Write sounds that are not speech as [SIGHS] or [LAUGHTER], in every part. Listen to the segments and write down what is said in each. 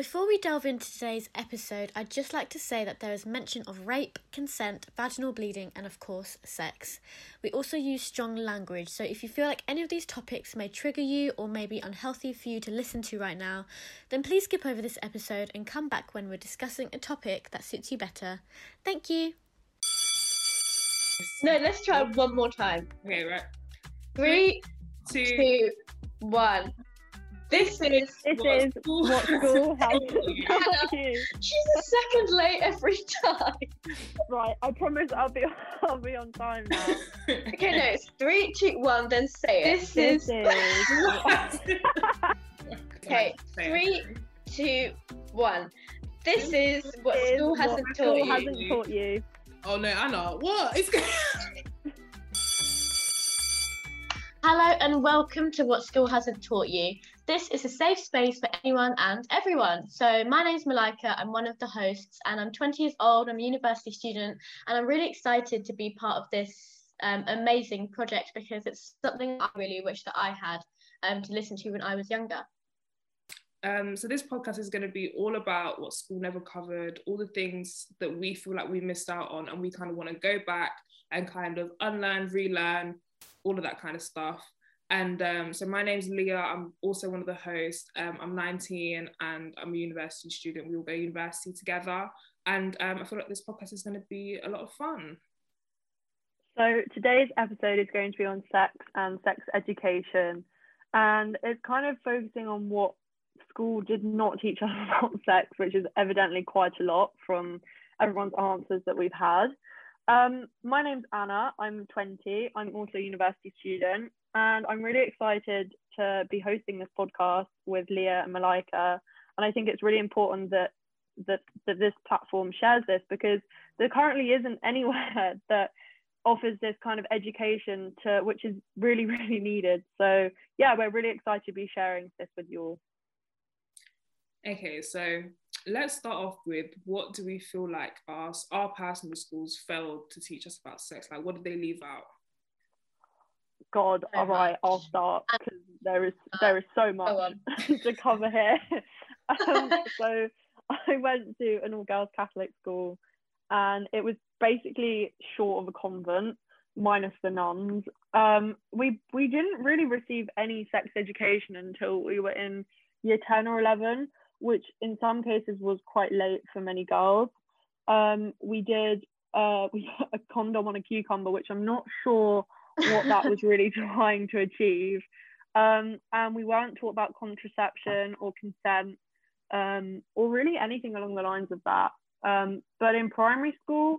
Before we delve into today's episode, I'd just like to say that there is mention of rape, consent, vaginal bleeding, and of course, sex. We also use strong language, so if you feel like any of these topics may trigger you or may be unhealthy for you to listen to right now, then please skip over this episode and come back when we're discussing a topic that suits you better. Thank you. No, let's try one more time. Okay, right. Three, Two. two, one. This is. This What is school what school has taught you? taught you. She's a second late every time. Right, I promise I'll be I'll be on time now. [LAUGHS] Okay, no, it's three, two, one. Then say it. This, This is. is [LAUGHS] Okay, three, two, one. This is what is school what hasn't school taught you. hasn't taught you. Oh no, Anna, what? It's [LAUGHS] Hello and welcome to What School Hasn't Taught You. This is a safe space for anyone and everyone. So, my name's Malika, I'm one of the hosts, and I'm 20 years old, I'm a university student, and I'm really excited to be part of this um, amazing project because it's something I really wish that I had um, to listen to when I was younger. Um, so this podcast is going to be all about what school never covered, all the things that we feel like we missed out on, and we kind of want to go back and kind of unlearn, relearn, all of that kind of stuff. And um, so my name's Leah. I'm also one of the hosts. Um, I'm 19 and I'm a university student. We all go to university together, and um, I feel like this podcast is going to be a lot of fun. So today's episode is going to be on sex and sex education, and it's kind of focusing on what school did not teach us [LAUGHS] about sex, which is evidently quite a lot from everyone's answers that we've had. Um, my name's Anna. I'm 20. I'm also a university student, and I'm really excited to be hosting this podcast with Leah and Malika. And I think it's really important that that that this platform shares this because there currently isn't [LAUGHS] anywhere that offers this kind of education to which is really [LAUGHS] really needed. So yeah, we're really excited to be sharing this with you all. Okay, so let's start off with what do we feel like our our personal schools failed to teach us about sex? Like, what did they leave out? God, So all right, I'll start because there is there is so much [LAUGHS] to cover here. [LAUGHS] um, so I went to an all girls Catholic school, and it was basically short of a convent, minus the nuns. Um, we we didn't really receive any sex education until we were in year ten or eleven, which in some cases was quite late for many girls. Um, we did uh, [LAUGHS] we a condom on a cucumber, which I'm not sure what that was really [LAUGHS] trying to achieve. Um, and we weren't taught about contraception or consent um, or really anything along the lines of that. Um, but in primary school,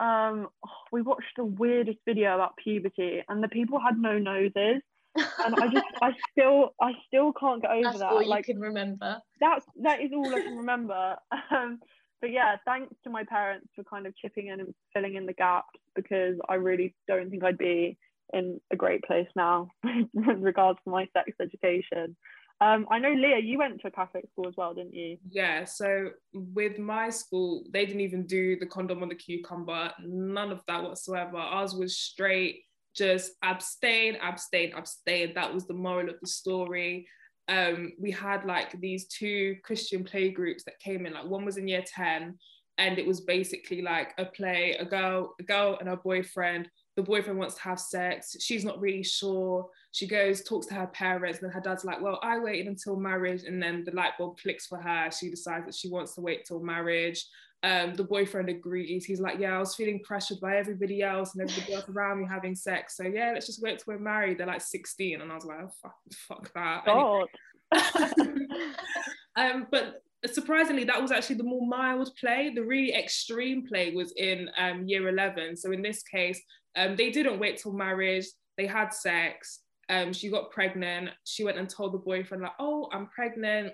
um, we watched the weirdest video about puberty, and the people had no noses. And I just, I [LAUGHS] still, I still can't get over That's that. all you like can remember. that's that is all I can remember. Um, but yeah, thanks to my parents for kind of chipping in and filling in the gaps because I really don't think I'd be in a great place now [LAUGHS] with regards to my sex education. Um, I know Leah, you went to a Catholic school as well, didn't you? Yeah, so with my school, they didn't even do the condom on the cucumber, none of that whatsoever. Ours was straight, just abstain, abstain, abstain. That was the moral of the story. Um, we had like these two Christian play groups that came in, like one was in year 10, and it was basically like a play, a girl, a girl and her boyfriend. The boyfriend wants to have sex, she's not really sure. She goes, talks to her parents, and her dad's like, Well, I waited until marriage, and then the light bulb clicks for her. She decides that she wants to wait till marriage. Um, the boyfriend agrees. He's like, Yeah, I was feeling pressured by everybody else and everybody else around me having sex. So yeah, let's just wait till we're married. They're like 16. And I was like, oh, fuck, fuck that. Anyway. God. [LAUGHS] um, but surprisingly, that was actually the more mild play. The really extreme play was in um, year 11. So in this case, um, they didn't wait till marriage. They had sex. Um, she got pregnant. She went and told the boyfriend like, "Oh, I'm pregnant."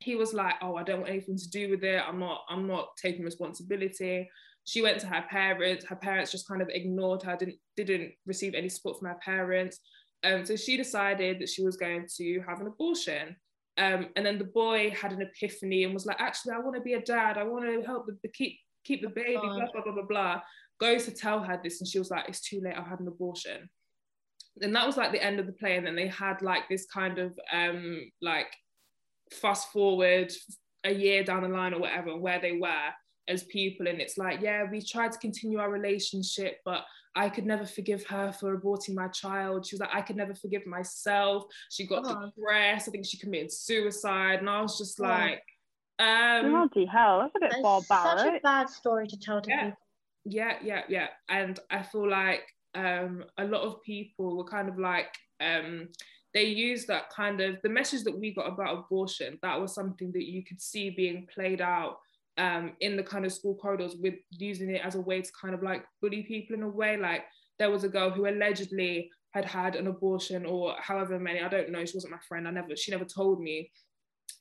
He was like, "Oh, I don't want anything to do with it. I'm not. I'm not taking responsibility." She went to her parents. Her parents just kind of ignored her. Didn't didn't receive any support from her parents. Um, so she decided that she was going to have an abortion. Um, and then the boy had an epiphany and was like, actually, I want to be a dad. I want to help the, the keep keep the baby. Blah blah blah blah blah. Goes to tell her this, and she was like, it's too late. I've had an abortion. And that was like the end of the play. And then they had like this kind of um like fast forward a year down the line or whatever, where they were as people. And it's like, yeah, we tried to continue our relationship, but I could never forgive her for aborting my child. She was like, I could never forgive myself. She got Oh. depressed. I think she committed suicide. And I was just like Oh. like, um, Bloody hell, that's a bit It's such a barbaric. bad story to tell to Yeah. people. Yeah yeah yeah. And i feel like um a lot of people were kind of like um they use that kind of the message that we got about abortion that was something that you could see being played out um in the kind of school corridors with using it as a way to kind of like bully people in a way. Like there was a girl who allegedly had had an abortion or however many i don't know she wasn't my friend i never she never told me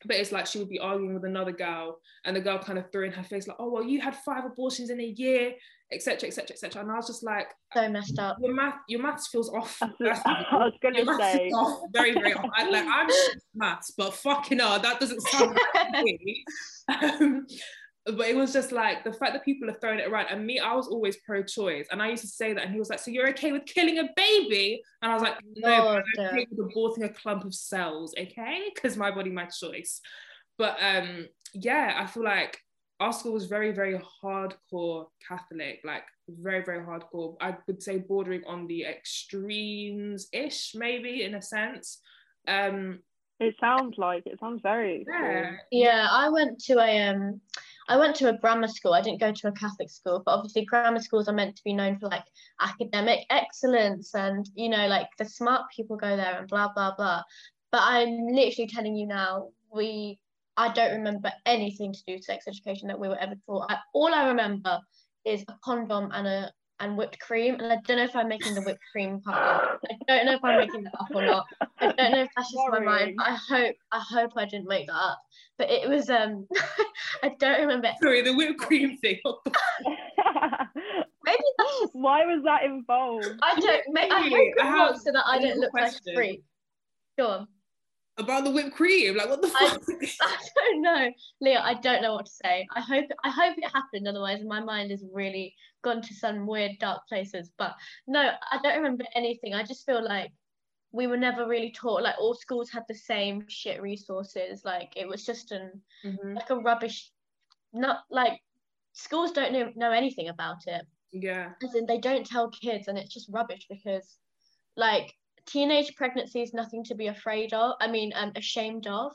but it's like she would be arguing with another girl and the girl kind of threw in her face like oh well you had five abortions in a year etc etc etc and i was just like So messed up. your math your maths feels off. That's That's- what I was gonna your say. very very off. I, like i'm maths but fucking hell that doesn't sound [LAUGHS] to me. Um, but it was just like the fact that people are throwing it around and me i was always pro-choice and i used to say that and he was like so you're okay with killing a baby? And i was like no i'm okay with aborting a clump of cells okay? [LAUGHS] Because my body my choice. But um yeah i feel like our school was very very hardcore catholic like very very hardcore. I would say bordering on the extremes ish maybe in a sense. Um It sounds like it sounds very yeah. extreme. Yeah, I went to a um I went to a grammar school. I didn't go to a Catholic school, but obviously grammar schools are meant to be known for like academic excellence and you know like the smart people go there and blah blah blah. But I'm literally telling you now, we I don't remember anything to do with sex education that we were ever taught. I, all I remember is a condom and a and whipped cream, and I don't know if I'm making the whipped cream part up. I don't know if I'm making that up or not. I don't know if that's just my mind. I hope I hope I didn't make that up. But it was um [LAUGHS] I don't remember. sorry the whipped cream thing [LAUGHS] Maybe that's just [LAUGHS] Why was that involved? I don't make I Wait, hope it I have was so that I don't little look like a freak. Go on. about the whipped cream like what the I- fuck I don't know. Leah, I don't know what to say. I hope I hope it happened, otherwise my mind is really gone to some weird dark places. But no, I don't remember anything. I just feel like we were never really taught like all schools had the same shit resources. Like it was just an Mhm. like a rubbish not like schools don't know, know anything about it. yeah As in they don't tell kids and it's just rubbish because like teenage pregnancy is nothing to be afraid of. I mean um ashamed of.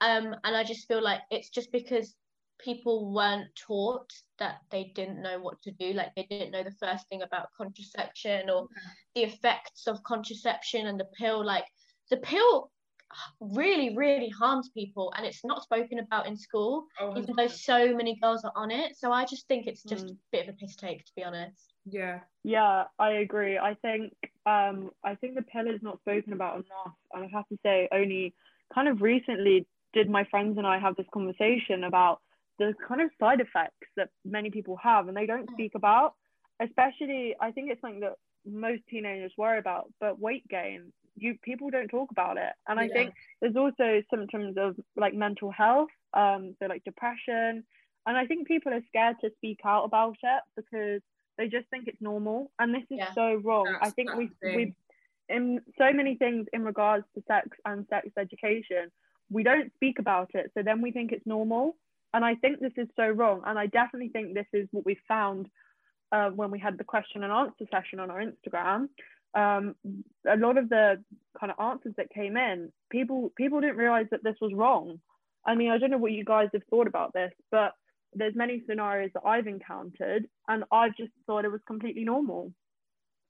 Um and I just feel like it's just because people weren't taught that they didn't know what to do like they didn't know the first thing about contraception or the effects of contraception and the pill like the pill really really harms people and it's not spoken about in school oh, even though so many girls are on it so i just think it's just Mm. a bit of a piss take to be honest yeah Yeah, I agree. I think um I think the pill is not spoken about enough. And I have to say only kind of recently did my friends and I have this conversation about the kind of side effects that many people have and they don't speak about. Especially I think it's something that most teenagers worry about, but weight gain. You people don't talk about it. And I Yeah. think there's also symptoms of like mental health, um, so like depression. And I think people are scared to speak out about it because they just think it's normal and this is Yeah. so wrong i think we we in so many things in regards to sex and sex education we don't speak about it so then we think it's normal and i think this is so wrong. And i definitely think this is what we found uh, when we had the question and answer session on our instagram. Um, a lot of the kind of answers that came in people people didn't realize that this was wrong. I mean i don't know what you guys have thought about this but there's many scenarios that I've encountered and I've just thought it was completely normal.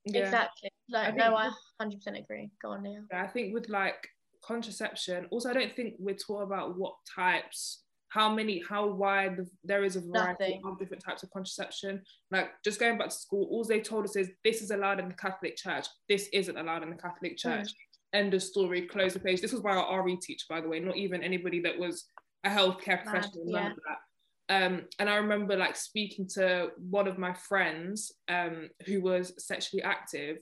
yeah. Exactly. Like I no i 100% agree. Go on Leah. Yeah, I think with like contraception, also I don't think we're taught about what types, how many, how wide the, there is a variety Nothing. of different types of contraception. Like just going back to school, all they told us is this is allowed in the Catholic Church, this isn't allowed in the Catholic Church. End of story, close the page. This was by our RE teacher, by the way, not even anybody that was a healthcare professional, none yeah. that. Um, and I remember like speaking to one of my friends um, who was sexually active,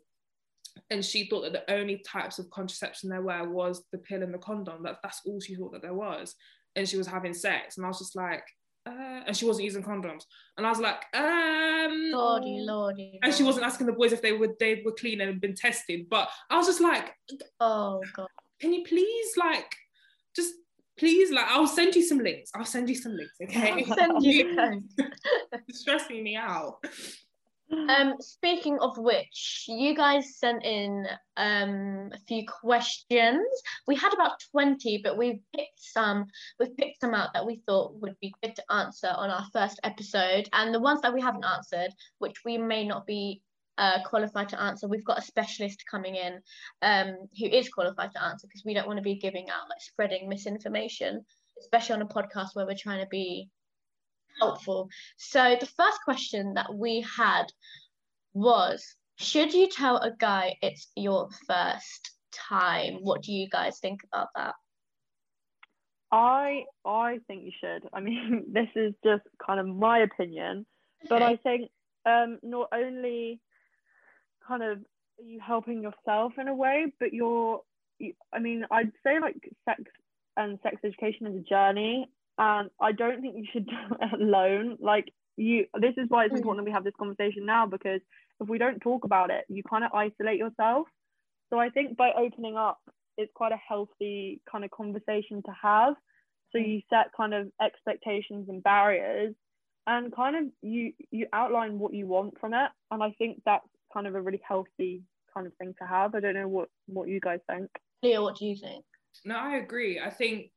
and she thought that the only types of contraception there were was the pill and the condom. That that's all she thought that there was, and she was having sex, and I was just like, uh, and she wasn't using condoms, and I was like, um, lordy lordy and she wasn't asking the boys if they were they were clean and had been tested, but I was just like, oh god can you please like just please, like, I'll send you some links. I'll send you some links, okay? I'll send you. [LAUGHS] It's stressing me out. Um, speaking of which, you guys sent in um a few questions. We had about 20, but we've picked some, we've picked some out that we thought would be good to answer on our first episode. And the ones that we haven't answered, which we may not be uh, qualified to answer, we've got a specialist coming in um who is qualified to answer because we don't want to be giving out like spreading misinformation, especially on a podcast where we're trying to be helpful. So the first question that we had was should you tell a guy it's your first time? What do you guys think about that? I I think you should. I mean, [LAUGHS] this is just kind of my opinion, but I think um, not only kind of are you helping yourself in a way, but you're. You, I mean, I'd say like sex and sex education is a journey, and I don't think you should [LAUGHS] do it alone. Like you, this is why it's Mm. important that we have this conversation now because if we don't talk about it, you kind of isolate yourself. So I think by opening up, it's quite a healthy kind of conversation to have. So you set kind of expectations and barriers, and kind of you you outline what you want from it. And I think that's kind of a really healthy kind of thing to have. I don't know what what you guys think. Leah, what do you think? No, I agree. I think,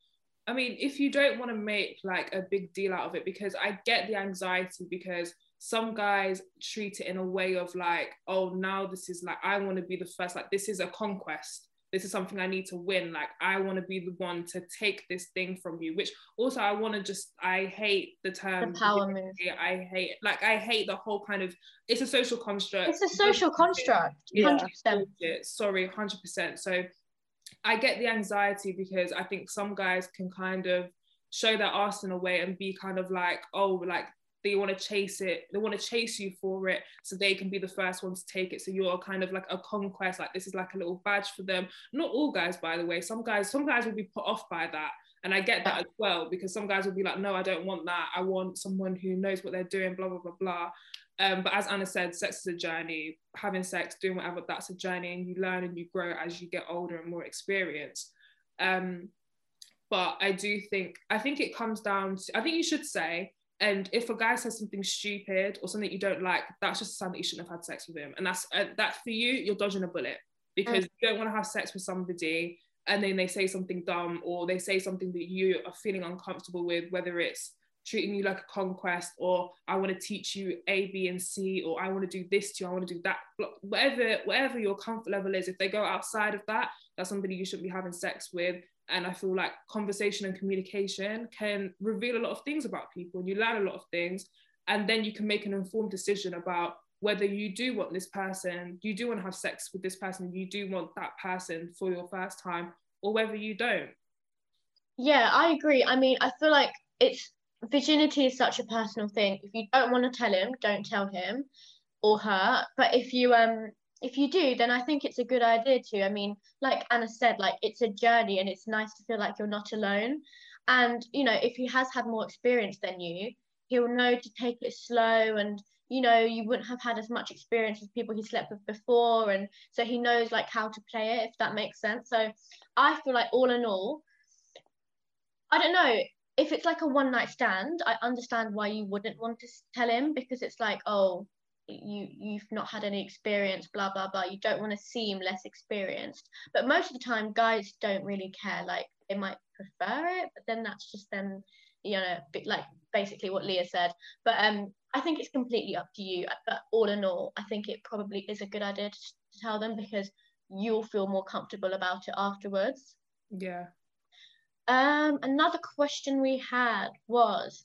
I mean, if you don't want to make like a big deal out of it, because I get the anxiety because some guys treat it in a way of like, oh, now this is like, I want to be the first, like, this is a conquest. This is something I need to win. Like, I want to be the one to take this thing from you, which also I want to just, I hate the term. The power move. I hate, like, I hate the whole kind of, it's a social construct. It's a social construct, 100%. bullshit. Sorry, 100%. So I get the anxiety because I think some guys can kind of show their arse in a way and be kind of like, oh, like they want to chase it, they want to chase you for it so they can be the first one to take it. So you're kind of like a conquest, like this is like a little badge for them. Not all guys, by the way. Some guys, some guys will be put off by that. And I get that as well because some guys will be like, no, I don't want that. I want someone who knows what they're doing, blah, blah, blah, blah. Um, but as Anna said, sex is a journey. Having sex, doing whatever, that's a journey, and you learn and you grow as you get older and more experienced. Um, but I do think, I think it comes down to, I think you should say, and if a guy says something stupid or something you don't like, that's just a sign that you shouldn't have had sex with him. And that's uh, that for you, you're dodging a bullet because you don't want to have sex with somebody and then they say something dumb or they say something that you are feeling uncomfortable with, whether it's treating you like a conquest or I want to teach you A, B, and C, or I want to do this to you, I want to do that. Whatever, whatever your comfort level is, if they go outside of that, that's somebody you shouldn't be having sex with. And I feel like conversation and communication can reveal a lot of things about people and you learn a lot of things. And then you can make an informed decision about whether you do want this person, you do want to have sex with this person, you do want that person for your first time, or whether you don't. Yeah, I agree. I mean, I feel like it's virginity is such a personal thing. If you don't want to tell him, don't tell him or her. But if you um if you do, then I think it's a good idea to. I mean, like Anna said, like it's a journey and it's nice to feel like you're not alone. And you know, if he has had more experience than you, he'll know to take it slow and you know, you wouldn't have had as much experience with people he slept with before and so he knows like how to play it if that makes sense. So I feel like all in all, I don't know, if it's like a one night stand, I understand why you wouldn't want to tell him because it's like, oh, you you've not had any experience, blah blah blah. You don't want to seem less experienced. But most of the time, guys don't really care. Like they might prefer it, but then that's just them, you know, like basically what Leah said. But um, I think it's completely up to you. But all in all, I think it probably is a good idea to, to tell them because you'll feel more comfortable about it afterwards. Yeah. Um, another question we had was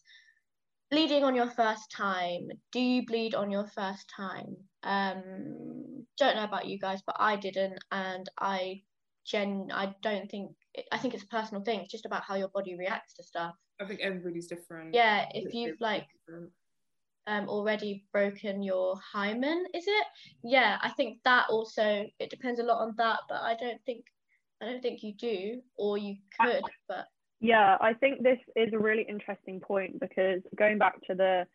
bleeding on your first time. Do you bleed on your first time? Um, don't know about you guys, but I didn't, and I gen I don't think I think it's a personal thing. It's just about how your body reacts to stuff. I think everybody's different. Yeah, if Everybody's you've like different. um already broken your hymen, is it? Yeah, I think that also it depends a lot on that, but I don't think I don't think you do, or you could, but Yeah, I think this is a really interesting point because going back to the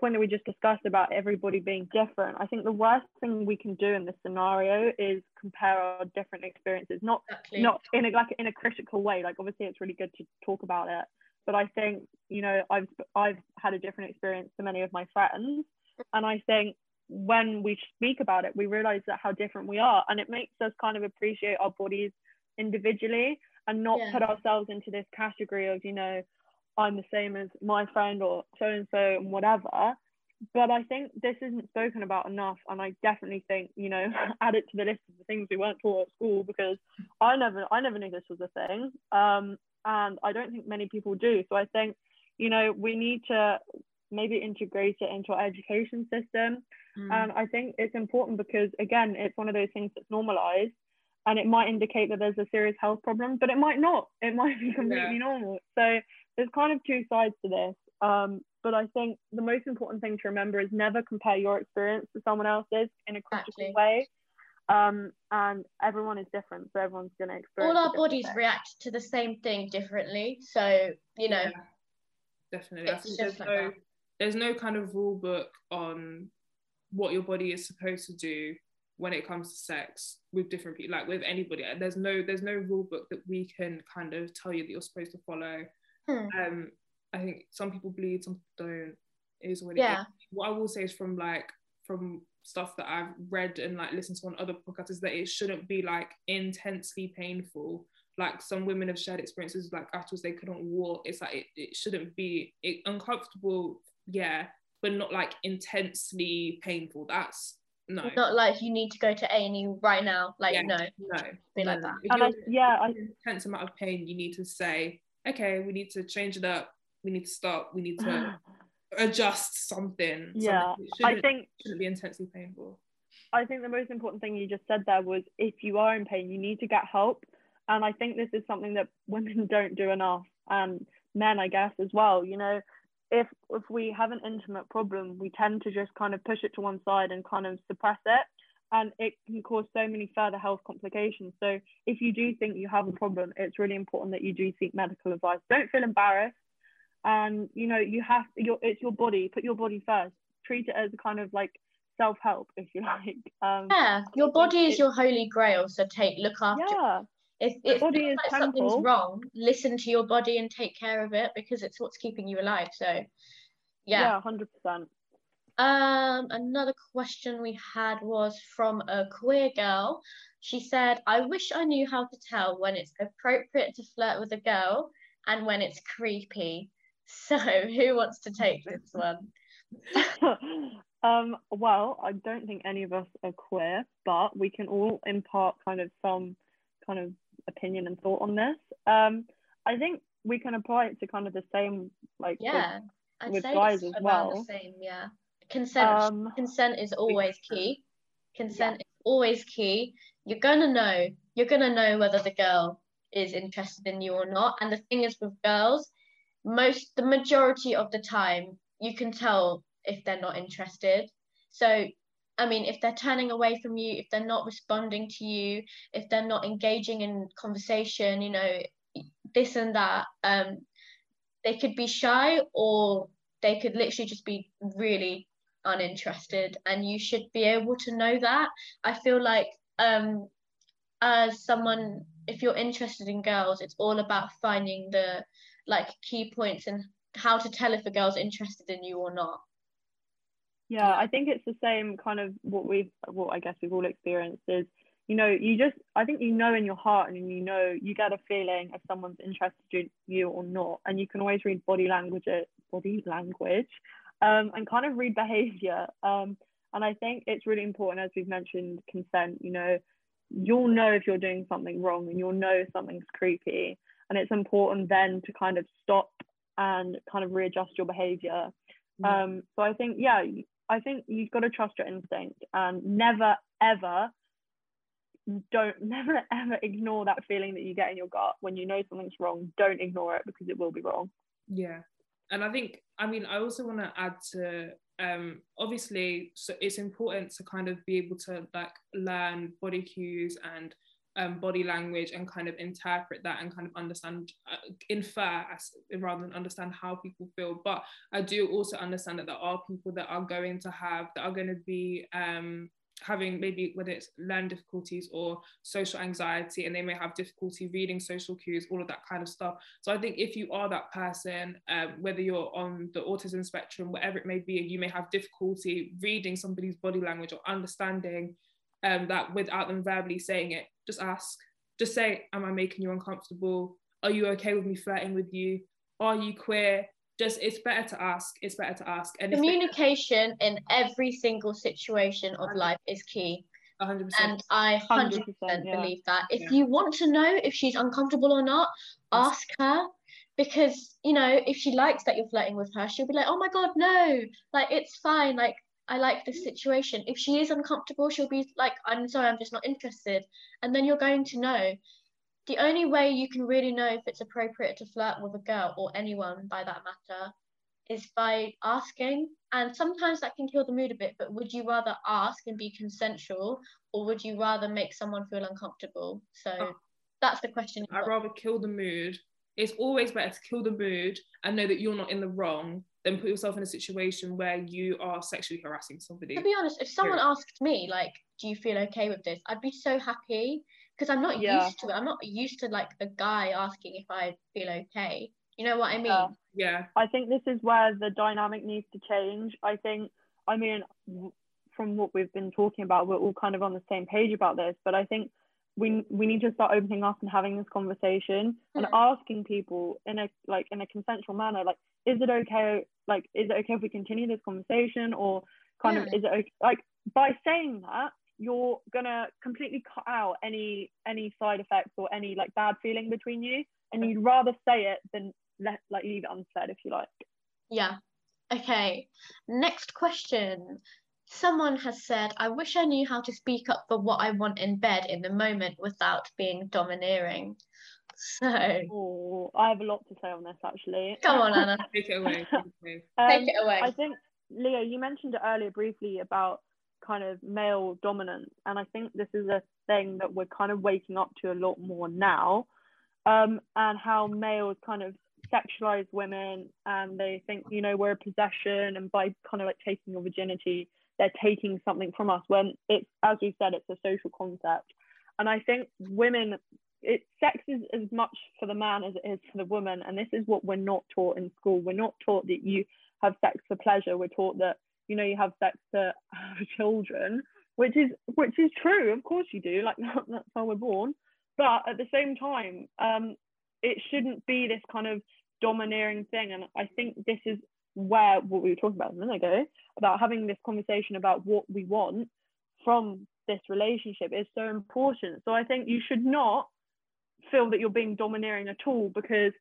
point that we just discussed about everybody being different, I think the worst thing we can do in this scenario is compare our different experiences, not Exactly. not in a like in a critical way. Like obviously it's really good to talk about it, but I think you know I've I've had a different experience to many of my friends, and I think when we speak about it, we realize that how different we are, and it makes us kind of appreciate our bodies individually and not Yeah. put ourselves into this category of you know I'm the same as my friend or so and so and whatever. But I think this isn't spoken about enough, and I definitely think you know [LAUGHS] add it to the list of the things we weren't taught at school because I never I never knew this was a thing, um, and I don't think many people do. So I think you know we need to maybe integrate it into our education system, Mm. and I think it's important because again it's one of those things that's normalized, and it might indicate that there's a serious health problem, but it might not. It might be completely Yeah. normal. So there's kind of two sides to this. Um, but I think the most important thing to remember is never compare your experience to someone else's in a critical Exactly. way. Um, and everyone is different, so everyone's going to experience. All our bodies thing. react to the same thing differently. So, you know, Yeah, definitely. It's think just there's like no that. there's no kind of rule book on what your body is supposed to do when it comes to sex with different people, like with anybody. There's no there's no rule book that we can kind of tell you that you're supposed to follow. Hmm. Um, I think some people bleed, some people don't. It is what it is. yeah, What I will say is from like from stuff that I've read and like listened to on other podcasts is that it shouldn't be like intensely painful. Like some women have shared experiences like afterwards they couldn't walk. It's like it, it shouldn't be it, uncomfortable, yeah, but not like intensely painful. That's no. not like you need to go to A and E right now. Like, Yeah. no, no, be no, like that. If And I, yeah, I, intense amount of pain, you need to say, okay, we need to change it up. We need to stop. We need to [SIGHS] adjust something. Yeah, Something. It I think shouldn't be intensely painful. I think the most important thing you just said there was if you are in pain, you need to get help. And I think this is something that women [LAUGHS] don't do enough, and men, I guess, as well. You know, if if we have an intimate problem, we tend to just kind of push it to one side and kind of suppress it, and it can cause so many further health complications. So if you do think you have a problem, it's really important that you do seek medical advice. Don't feel embarrassed, and you know you have your it's your body. Put your body first. Treat it as a kind of like self help, if you [LAUGHS] like. Um, yeah, your body is your holy grail. So take look after. it. Yeah, If if body is like something's wrong, listen to your body and take care of it because it's what's keeping you alive. So, yeah. yeah, hundred percent. Um, another question we had was from a queer girl. She said, I wish I knew how to tell when it's appropriate to flirt with a girl and when it's creepy. So, [LAUGHS] who wants to take this [LAUGHS] one? um, well, I don't think any of us are queer, but we can all impart kind of some kind of opinion and thought on this. Um, I think we can apply it to kind of the same like with- Yeah, I'd with say guys as well. same. Yeah, consent. um, consent is always key. Consent is always key. You're gonna know. You're gonna know whether the girl is interested in you or not. And the thing is with girls, most the majority of the time you can tell if they're not interested. So I mean, if they're turning away from you, if they're not responding to you, if they're not engaging in conversation, you know, this and that, um, they could be shy or they could literally just be really uninterested and you should be able to know that. I feel like um as someone if you're interested in girls it's all about finding the like key points and how to tell if a girl's interested in you or not yeah, I think it's the same kind of what we've what I guess we've all experienced is you know you just I think you know in your heart and you know you get a feeling if someone's interested in you or not and you can always read body language body language um, and kind of read behavior um, and I think it's really important as we've mentioned consent you know. You'll know if you're doing something wrong and you'll know something's creepy and it's important then to kind of stop and kind of readjust your behavior. Um, so I think, yeah, I think you've got to trust your instinct and never, ever, don't, [LAUGHS] never, ever ignore that feeling that you get in your gut when you know something's wrong. Don't ignore it because it will be wrong. Yeah. And I think, I mean, I also want to add to, um, obviously, so it's important to kind of be able to like learn body cues and um, body language and kind of interpret that and kind of understand, uh, infer as, rather than understand how people feel. But I do also understand that there are people that are going to have, that are going to be um, having maybe whether it's learn difficulties or social anxiety and they may have difficulty reading social cues all of that kind of stuff so i think if you are that person um, whether you're on the autism spectrum whatever it may be and you may have difficulty reading somebody's body language or understanding um, that without them verbally saying it just ask just say am i making you uncomfortable? Are you okay with me flirting with you? Are you queer? Just it's better to ask it's better to ask and communication they, in every single situation of life is key. 100%. and i 100%, 100% yeah. believe that. If yeah. you want to know if she's uncomfortable or not ask her because you know if she likes that you're flirting with her she'll be like oh my god no. Like it's fine. Like i like this mm. situation if she is uncomfortable she'll be like i'm sorry i'm just not interested and then you're going to know the only way you can really know if it's appropriate to flirt with a girl or anyone by that matter is by asking. And sometimes that can kill the mood a bit, but would you rather ask and be consensual or would you rather make someone feel uncomfortable? So oh, that's the question. I'd rather kill the mood. It's always better to kill the mood and know that you're not in the wrong than put yourself in a situation where you are sexually harassing somebody. To be honest, if someone asked me, like, do you feel okay with this? I'd be so happy because I'm not yeah. used to it. I'm not used to like the guy asking if I feel okay. You know what I mean? Yeah. yeah. I think this is where the dynamic needs to change. I think, I mean, from what we've been talking about, we're all kind of on the same page about this. But I think we we need to start opening up and having this conversation and hmm. asking people in a like in a consensual manner, like, is it okay? Like, is it okay if we continue this conversation, or kind yeah. of is it okay? Like by saying that, you're gonna completely cut out any any side effects or any like bad feeling between you and you'd rather say it than let like leave it unsaid if you like yeah okay next question someone has said i wish i knew how to speak up for what i want in bed in the moment without being domineering [LAUGHS] so oh, i have a lot to say on this actually come on anna [LAUGHS] take it away, take it away. Um, take it away i think Leah you mentioned it earlier briefly about kind of male dominance. And I think this is a thing that we're kind of waking up to a lot more now. Um, and how males kind of sexualize women and they think, you know, we're a possession. And by kind of like taking your virginity, they're taking something from us when it's, as we said, it's a social concept. And I think women, it sex is as much for the man as it is for the woman. And this is what we're not taught in school. We're not taught that you have sex for pleasure. We're taught that you know you have sex to [LAUGHS] have children which is which is true of course you do like [LAUGHS] that's how we're born but at the same time um it shouldn't be this kind of domineering thing and i think this is where what we were talking about a minute ago about having this conversation about what we want from this relationship is so important so i think you should not feel that you're being domineering at all because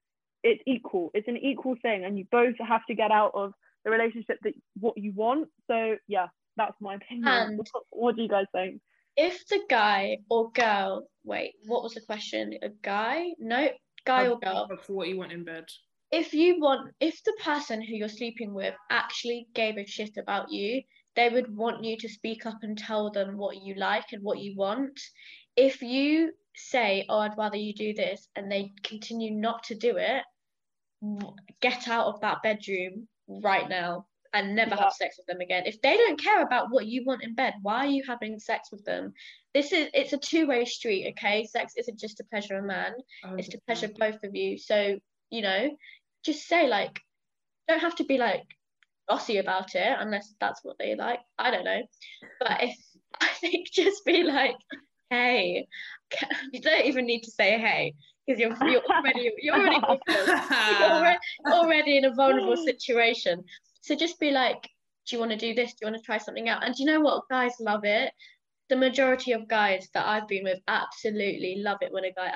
it's equal it's an equal thing and you both have to get out of the relationship that what you want. So yeah, that's my opinion. And what, what do you guys think? If the guy or girl, wait, what was the question? A guy? No, guy or girl. For what you want in bed. If you want, if the person who you're sleeping with actually gave a shit about you, they would want you to speak up and tell them what you like and what you want. If you say, "Oh, I'd rather you do this," and they continue not to do it, get out of that bedroom right now and never yeah. have sex with them again. If they don't care about what you want in bed, why are you having sex with them? This is it's a two-way street, okay? Sex isn't just to pleasure a man, it's to pleasure both of you. So, you know, just say like don't have to be like bossy about it unless that's what they like. I don't know. But if [LAUGHS] I think just be like, hey, [LAUGHS] you don't even need to say hey because you're, you're already you're already [LAUGHS] you're already, already in a vulnerable situation. So just be like, do you want to do this? Do you want to try something out? And you know what? Guys love it. The majority of guys that I've been with absolutely love it when a guy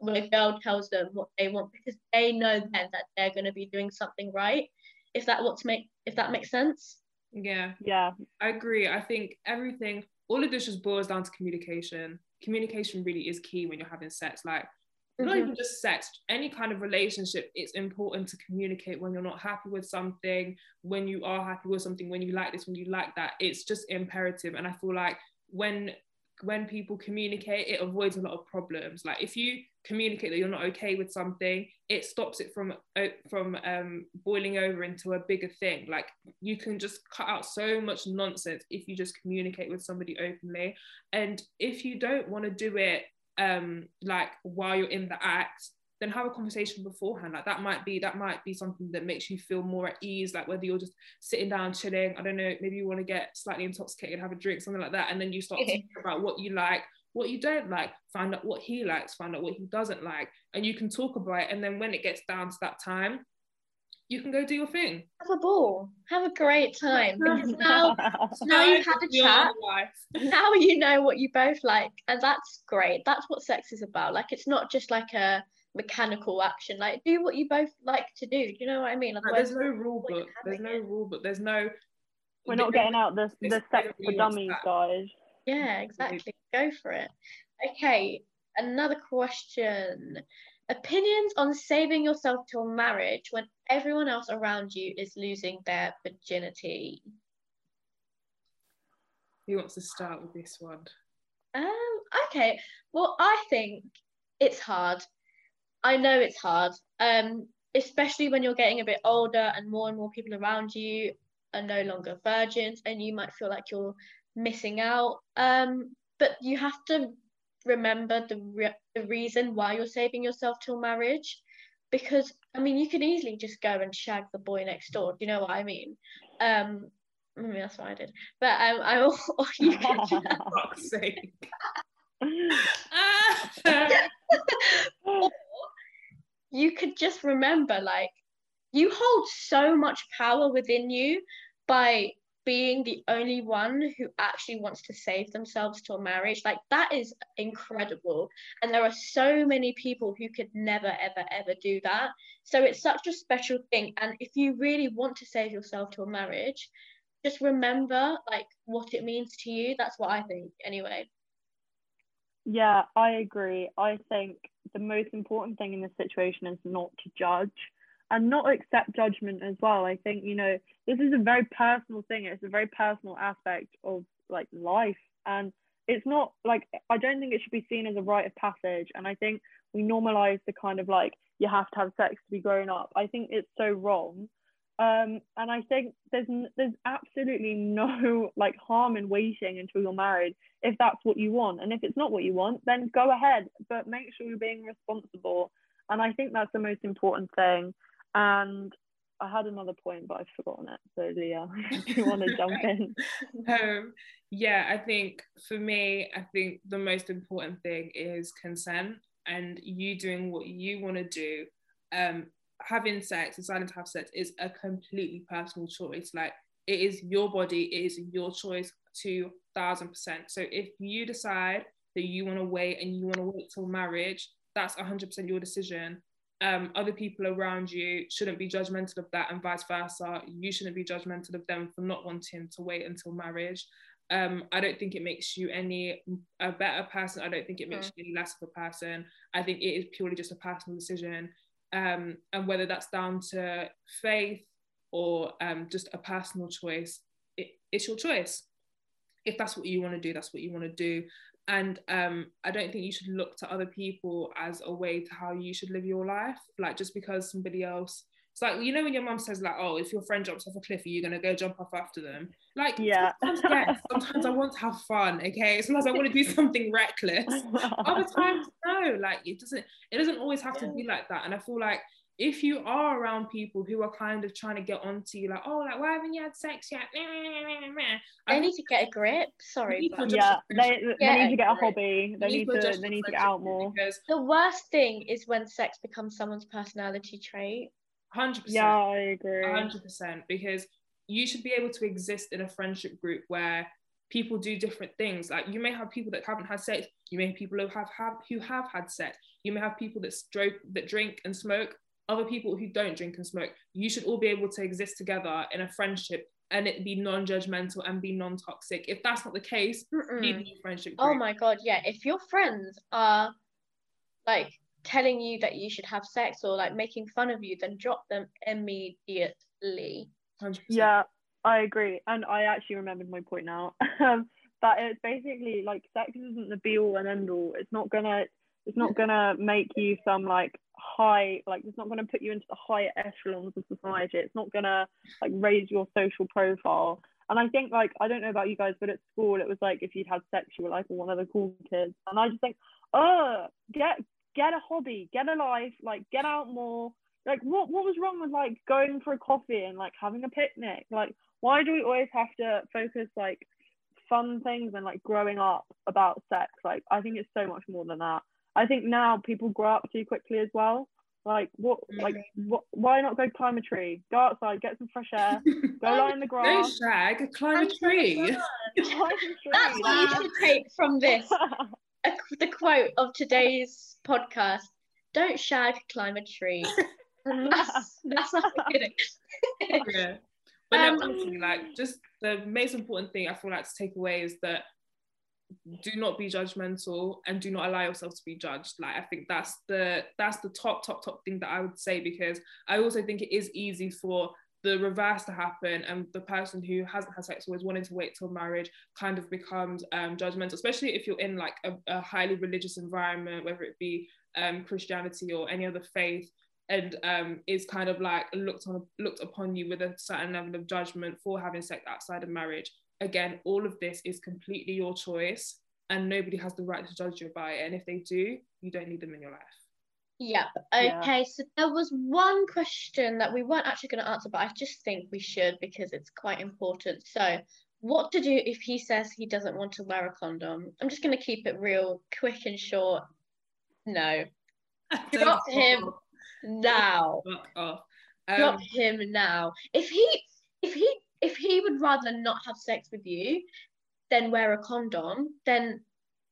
when a girl tells them what they want because they know then that they're going to be doing something right. If that what's make if that makes sense. Yeah. Yeah. I agree. I think everything all of this just boils down to communication. Communication really is key when you're having sex. Like mm-hmm. not even just sex, any kind of relationship, it's important to communicate when you're not happy with something, when you are happy with something, when you like this, when you like that. It's just imperative. And I feel like when when people communicate, it avoids a lot of problems. Like if you communicate that you're not okay with something, it stops it from from um, boiling over into a bigger thing. Like you can just cut out so much nonsense if you just communicate with somebody openly. And if you don't want to do it um, like while you're in the act, then have a conversation beforehand. Like that might be that might be something that makes you feel more at ease. Like whether you're just sitting down chilling, I don't know, maybe you want to get slightly intoxicated, have a drink, something like that, and then you start thinking [LAUGHS] about what you like, what you don't like, find out what he likes, find out what he doesn't like, and you can talk about it. And then when it gets down to that time, you can go do your thing. Have a ball. Have a great time. [LAUGHS] Because now, now you've had a chat. now you know what you both like, and that's great. That's what sex is about. Like it's not just like a mechanical action. Like do what you both like to do. Do you know what I mean? Like, there's no rule book. There's no rule book. There's no. We're not getting out the the sex for dummies, guys. Yeah, exactly. Go for it. Okay, another question. Opinions on saving yourself till marriage when everyone else around you is losing their virginity. Who wants to start with this one? Um, okay. Well, I think it's hard I know it's hard, um, especially when you're getting a bit older and more and more people around you are no longer virgins, and you might feel like you're missing out. Um, but you have to remember the re- the reason why you're saving yourself till marriage, because I mean you can easily just go and shag the boy next door. Do you know what I mean? Um, I mean that's what I did. But um, I or [LAUGHS] you could. [LAUGHS] [LAUGHS] you could just remember like you hold so much power within you by being the only one who actually wants to save themselves to a marriage. Like that is incredible. And there are so many people who could never ever ever do that. So it's such a special thing. And if you really want to save yourself to a marriage just remember like what it means to you. That's what i think anyway yeah i agree i think the most important thing in this situation is not to judge and not accept judgment as well. I think, you know, this is a very personal thing. It's a very personal aspect of like life. And it's not like, I don't think it should be seen as a rite of passage. And I think we normalize the kind of like, you have to have sex to be grown up. I think it's so wrong. Um, and I think there's there's absolutely no [LAUGHS] like harm in waiting until you're married if that's what you want. And if it's not what you want, then go ahead, but make sure you're being responsible. And I think that's the most important thing. And I had another point, but I've forgotten it. So Leah, [LAUGHS] do you want to [LAUGHS] jump in? Um, yeah, I think for me, I think the most important thing is consent and you doing what you want to do. Um, having sex, deciding to have sex is a completely personal choice. Like it is your body, it is your choice two thousand percent. So if you decide that you want to wait and you want to wait till marriage, that's hundred percent your decision. Um, other people around you shouldn't be judgmental of that, and vice versa. You shouldn't be judgmental of them for not wanting to wait until marriage. Um, I don't think it makes you any a better person. I don't think it makes mm. you any less of a person. I think it is purely just a personal decision um, and whether that's down to faith or um, just a personal choice, it, it's your choice. If that's what you want to do, that's what you want to do. And um, I don't think you should look to other people as a way to how you should live your life. Like just because somebody else it's like you know when your mom says like, "Oh, if your friend jumps off a cliff, are you gonna go jump off after them?" Like, yeah. Sometimes, yes, [LAUGHS] sometimes I want to have fun. Okay, sometimes I want to do [LAUGHS] something reckless. Other times, [LAUGHS] no. Like it doesn't. It doesn't always have to be like that. And I feel like if you are around people who are kind of trying to get onto you, like, oh, like, why haven't you had sex yet? They need to get a grip. Sorry, but... yeah, they, they need to get a hobby. They need to they need to get out more. The worst thing is when sex becomes someone's personality trait. Hundred percent. Yeah, I agree. Hundred percent, because you should be able to exist in a friendship group where people do different things. Like you may have people that haven't had sex. You may have people who have, have who have had sex. You may have people that stroke that drink and smoke. Other people who don't drink and smoke. You should all be able to exist together in a friendship and it be non-judgmental and be non-toxic. If that's not the case, friendship. Oh group. Oh my god, yeah. If your friends are like telling you that you should have sex or like making fun of you, then drop them immediately. 100%. Yeah, I agree. And I actually remembered my point now. [LAUGHS] Um, that it's basically like sex isn't the be all and end all. It's not gonna it's not gonna make you some like high like it's not gonna put you into the higher echelons of society. It's not gonna like raise your social profile. And I think like I don't know about you guys, but at school it was like if you'd had sex, you were like one of the cool kids. And I just think, oh, get get a hobby, get a life, like get out more. Like what what was wrong with like going for a coffee and like having a picnic? Like why do we always have to focus like fun things and like growing up about sex? Like I think it's so much more than that. I think now people grow up too quickly as well. Like what? Mm-hmm. Like what? Why not go climb a tree? Go outside, get some fresh air, [LAUGHS] go lie in the grass. Go shag, climb a tree. climb a tree. That's what you should take from this. [LAUGHS] A, [LAUGHS] the quote of today's podcast: "Don't shag, climb a tree." [LAUGHS] That's that's not kidding. yeah. But no, Um, honestly, like just the most important thing I feel like to take away is that do not be judgmental and do not allow yourself to be judged. Like I think that's the that's the top top top thing that I would say because I also think it is easy for the reverse to happen and the person who hasn't had sex or is wanting to wait till marriage kind of becomes um, judgmental, especially if you're in like a, a highly religious environment, whether it be um, Christianity or any other faith and um, is kind of like looked on looked upon you with a certain level of judgment for having sex outside of marriage. Again, all of this is completely your choice, and nobody has the right to judge you by it. And if they do, you don't need them in your life. Yep. Yeah. Okay, so there was one question that we weren't actually going to answer, but I just think we should because it's quite important. So, what to do if he says he doesn't want to wear a condom? I'm just going to keep it real quick and short. No. [LAUGHS] Drop him now. Drop Um, him now. If he if he if he would rather not have sex with you than wear a condom, then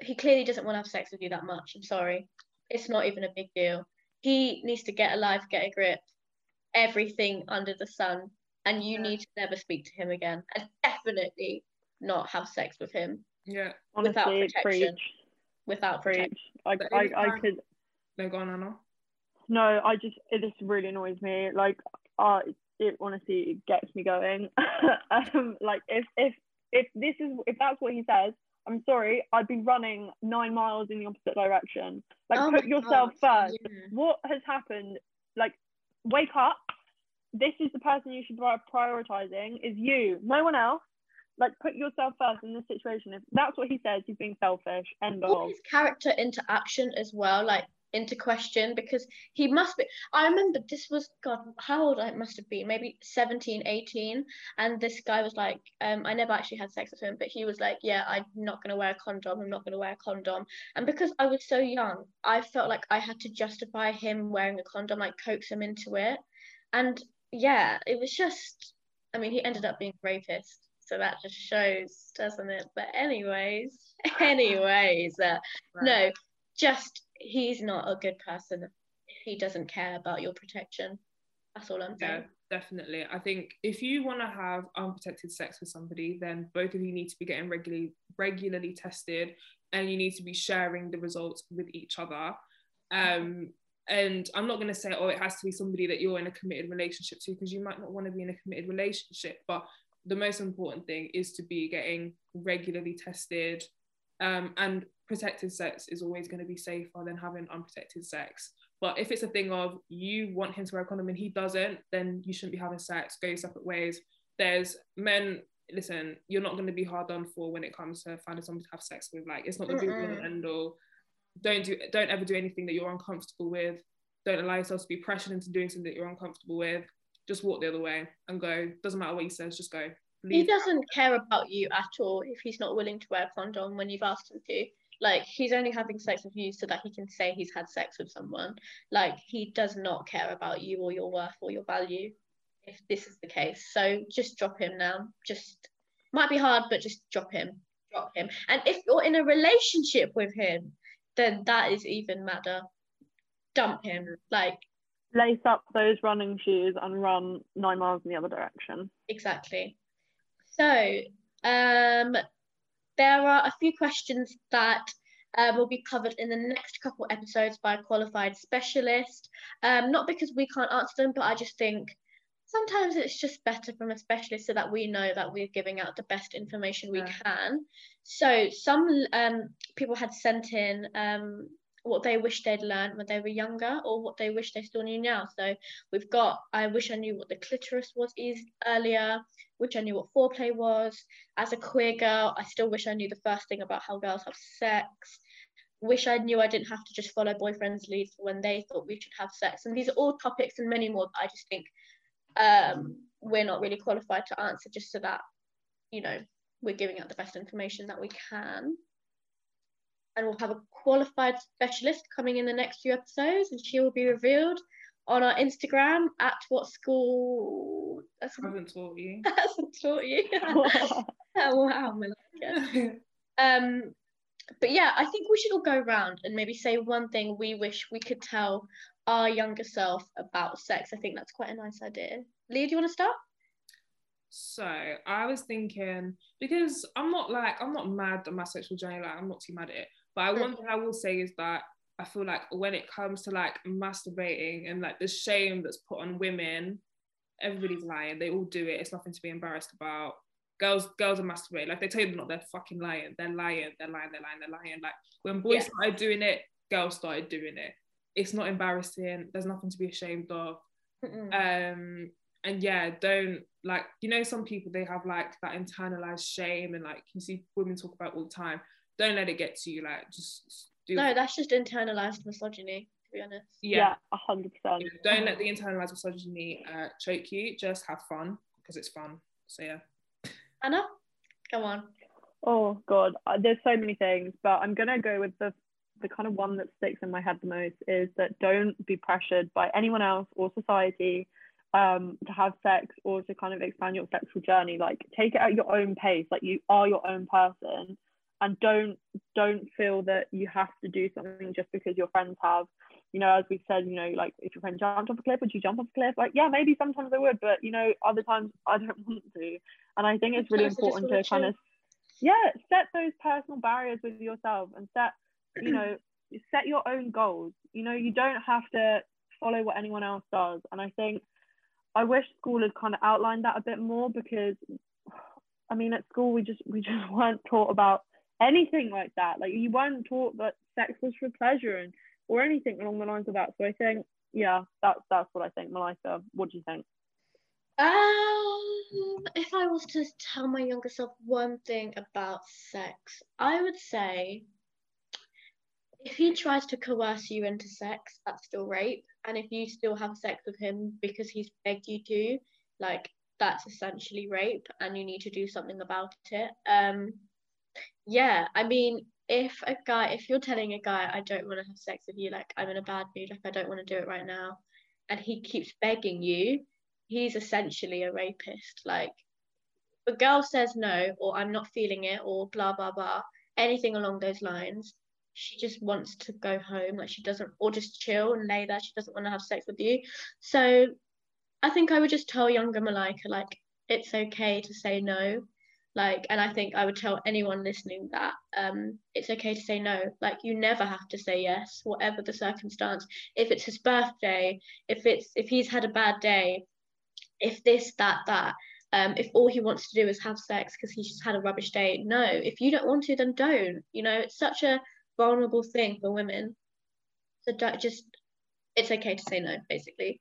he clearly doesn't want to have sex with you that much. I'm sorry. It's not even a big deal. He needs to get a life, get a grip, everything under the sun, and you Yeah. need to never speak to him again, and definitely not have sex with him yeah. Honestly, Without protection. preach, without protection. preach. I, I, I could. No, go on, Anna. No, I just it just really annoys me. Like, uh, it honestly it gets me going. [LAUGHS] um, like if if if this is if that's what he says, I'm sorry, I'd be running nine miles in the opposite direction. Like, Oh put yourself God, first. yeah. What has happened? Like, wake up. This is the person you should be prioritizing. Is you, no one else. Like, put yourself first in this situation. If that's what he says, he's being selfish. End put his character into action as well, like into question, because he must be. I remember this was, God, how old I must have been, maybe 17, 18. And this guy was like, um, I never actually had sex with him, but he was like, Yeah, I'm not going to wear a condom. I'm not going to wear a condom. And because I was so young, I felt like I had to justify him wearing a condom, like coax him into it. And yeah, it was just, I mean, he ended up being rapist. So that just shows, doesn't it? But anyways, [LAUGHS] anyways, uh, no, just he's not a good person if he doesn't care about your protection. That's all I'm Yeah, saying. definitely. I think if you want to have unprotected sex with somebody, then both of you need to be getting regularly regularly tested, and you need to be sharing the results with each other. Um, and I'm not going to say, oh, it has to be somebody that you're in a committed relationship to, because you might not want to be in a committed relationship. But the most important thing is to be getting regularly tested. Um, and protected sex is always going to be safer than having unprotected sex. But if it's a thing of you want him to wear a condom and he doesn't, then you shouldn't be having sex. Go your separate ways. There's men. Listen, you're not going to be hard done for when it comes to finding someone to have sex with. Like, it's not the be Mm-mm. end all. Don't do. Don't ever do anything that you're uncomfortable with. Don't allow yourself to be pressured into doing something that you're uncomfortable with. Just walk the other way and go. Doesn't matter what he says. Just go. He Leave that. doesn't care about you at all if he's not willing to wear a condom when you've asked him to. Like he's only having sex with you so that he can say he's had sex with someone. Like he does not care about you or your worth or your value if this is the case. So just drop him now. Just might be hard, but just drop him. Drop him. And if you're in a relationship with him, then that is even madder. Dump him. Like Lace up those running shoes and run nine miles in the other direction. Exactly. So, um, there are a few questions that uh, will be covered in the next couple episodes by a qualified specialist. Um, not because we can't answer them, but I just think sometimes it's just better from a specialist so that we know that we're giving out the best information we Yeah. can. So some um, people had sent in um, what they wish they'd learned when they were younger or what they wish they still knew now. So we've got I wish I knew what the clitoris was is earlier, which I knew what foreplay was. As a queer girl, I still wish I knew the first thing about how girls have sex. Wish I knew I didn't have to just follow boyfriends' leads when they thought we should have sex. And these are all topics and many more that I just think um, we're not really qualified to answer, just so that, you know, we're giving out the best information that we can. And we'll have a qualified specialist coming in the next few episodes, and she will be revealed on our Instagram at what school. That's I haven't taught you. [LAUGHS] hasn't taught you. [LAUGHS] [LAUGHS] wow, Malika. Um, but yeah, I think we should all go around and maybe say one thing we wish we could tell our younger self about sex. I think that's quite a nice idea. Leah, do you want to start? So I was thinking because I'm not like I'm not mad at my sexual journey, like I'm not too mad at it. But I Mm. one thing I will say is that I feel like when it comes to like masturbating and like the shame that's put on women, everybody's lying. They all do it. It's nothing to be embarrassed about. Girls, girls are masturbating. Like they tell you they're not, they're fucking lying. They're lying. They're lying. They're lying. They're lying. Like when boys Yeah. started doing it, girls started doing it. It's not embarrassing. There's nothing to be ashamed of Mm-mm. um and yeah don't like you know some people they have like that internalized shame and like you see women talk about all the time don't let it get to you like just do no, that's just internalized misogyny, to be honest. yeah, a hundred percent. don't let the internalized misogyny uh choke you just have fun because it's fun so yeah Anna, come on. Oh god, uh, there's so many things, but I'm gonna go with the the kind of one that sticks in my head the most is that don't be pressured by anyone else or society um, to have sex or to kind of expand your sexual journey. Like take it at your own pace. Like you are your own person, and don't don't feel that you have to do something just because your friends have. You know, as we said, you know, like if your friend jumped off a cliff, would you jump off a cliff? Like, yeah, maybe sometimes I would, but you know, other times I don't [LAUGHS] want to. And I think it's really Sometimes I just important wanna kind of yeah set those personal barriers with yourself and set you know set your own goals you know you don't have to follow what anyone else does and i think i wish school had kind of outlined that a bit more because [SIGHS] i mean at school we just we just [LAUGHS] weren't taught about anything like that like you weren't taught that sex was for pleasure and or anything along the lines of that so i think yeah that's that's what i think malika what do you think Um, if I was to tell my younger self one thing about sex, I would say if he tries to coerce you into sex, that's still rape. And if you still have sex with him because he's begged you to, like that's essentially rape and you need to do something about it. Um, yeah, I mean, if a guy, if you're telling a guy, I don't want to have sex with you, like I'm in a bad mood, like I don't want to do it right now, and he keeps begging you, he's essentially a rapist. Like, the girl says no, or I'm not feeling it, or blah, blah, blah, anything along those lines. She just wants to go home, like, she doesn't, or just chill and lay there. She doesn't want to have sex with you. So, I think I would just tell younger Malika, like, it's okay to say no. Like, and I think I would tell anyone listening that um, it's okay to say no. Like, you never have to say yes, whatever the circumstance. If it's his birthday, if it's if he's had a bad day, if this, that, that. Um, if all he wants to do is have sex because he's just had a rubbish day, no. If you don't want to, then don't. You know, it's such a vulnerable thing for women. So just, it's okay to say no, basically.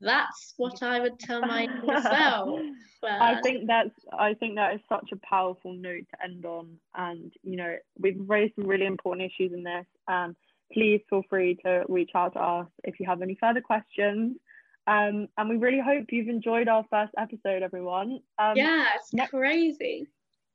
That's what I would tell my [LAUGHS] younger self. I think that's I think that is such a powerful note to end on. And you know, we've raised some really important issues in this. And please feel free to reach out to us if you have any further questions. Um, and we really hope you've enjoyed our first episode, everyone. Um, yeah, it's ne- crazy.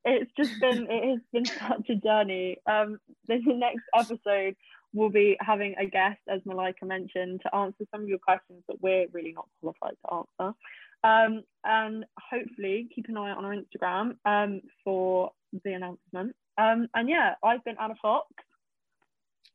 it's just been it has been [LAUGHS] such a journey. Um, this next episode we'll be having a guest, as Malika mentioned, to answer some of your questions that we're really not qualified to answer. Um, and hopefully keep an eye on our Instagram um, for the announcement. Um, and yeah, I've been Anna Fox.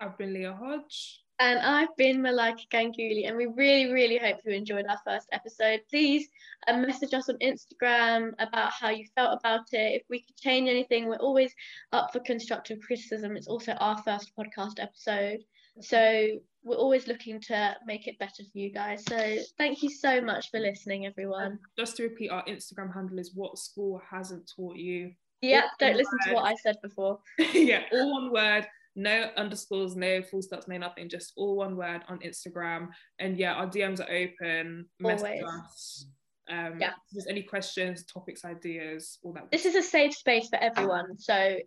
i've been leah hodge And I've been Malika Ganguly, and we really, really hope you enjoyed our first episode. Please uh, message us on Instagram about how you felt about it. If we could change anything, we're always up for constructive criticism. It's also our first podcast episode. So we're always looking to make it better for you guys. So thank you so much for listening, everyone. Just to repeat, our Instagram handle is what school hasn't taught you. Yeah, don't listen to what. I said before. [LAUGHS] yeah, all one word. No underscores, no full stops, no nothing. Just all one word on Instagram. And yeah, our DMs are open. Message us. Um, Yeah. If there's any questions, topics, ideas, all that. This is a safe space for everyone. So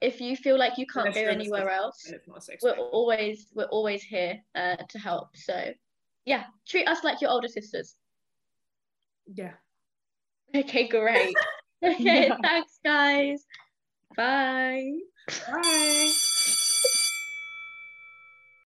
if you feel like you can't go you're in a anywhere else, it's not safe we're always we're always here uh, to help. So yeah, treat us like your older sisters. Yeah. Okay, great. [LAUGHS] Okay, Yeah. thanks guys. Bye. Bye.